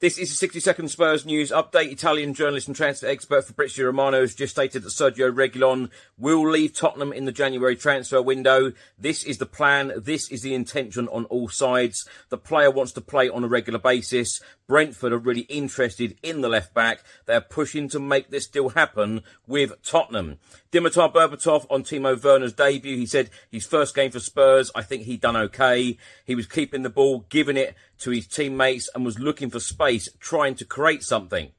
This is a 60 second Spurs news update. Italian journalist and transfer expert Fabrizio Romano has just stated that Sergio Reguilon will leave Tottenham in the January transfer window. This is the plan. This is the intention on all sides. The player wants to play on a regular basis. Brentford are really interested in the left back. They're pushing to make this deal happen with Tottenham. Dimitar Berbatov on Timo Werner's debut. He said his first game for Spurs, I think he done okay. He was keeping the ball, giving it to his teammates and was looking for space, trying to create something.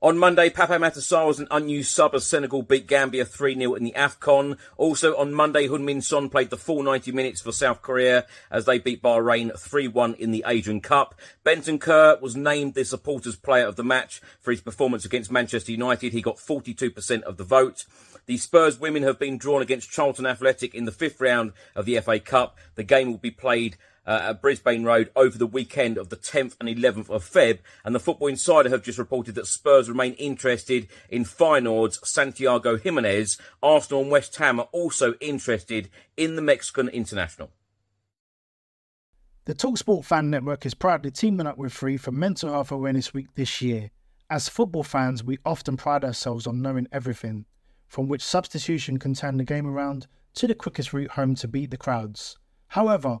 On Monday, Papa Matar Sarr was an unused sub as Senegal beat Gambia 3-0 in the AFCON. Also on Monday, Heung-min Son played the full 90 minutes for South Korea as they beat Bahrain 3-1 in the Asian Cup. Bentancur was named the supporters player of the match for his performance against Manchester United. He got 42% of the vote. The Spurs women have been drawn against Charlton Athletic in the fifth round of the FA Cup. The game will be played uh, at Brisbane Road over the weekend of the 10th and 11th of Feb. And the Football Insider have just reported that Spurs remain interested in Feyenoord's Santiago Jimenez. Arsenal and West Ham are also interested in the Mexican international. The Talksport Fan Network is proudly teaming up with Free for Mental Health Awareness Week this year. As football fans, we often pride ourselves on knowing everything, from which substitution can turn the game around to the quickest route home to beat the crowds. However,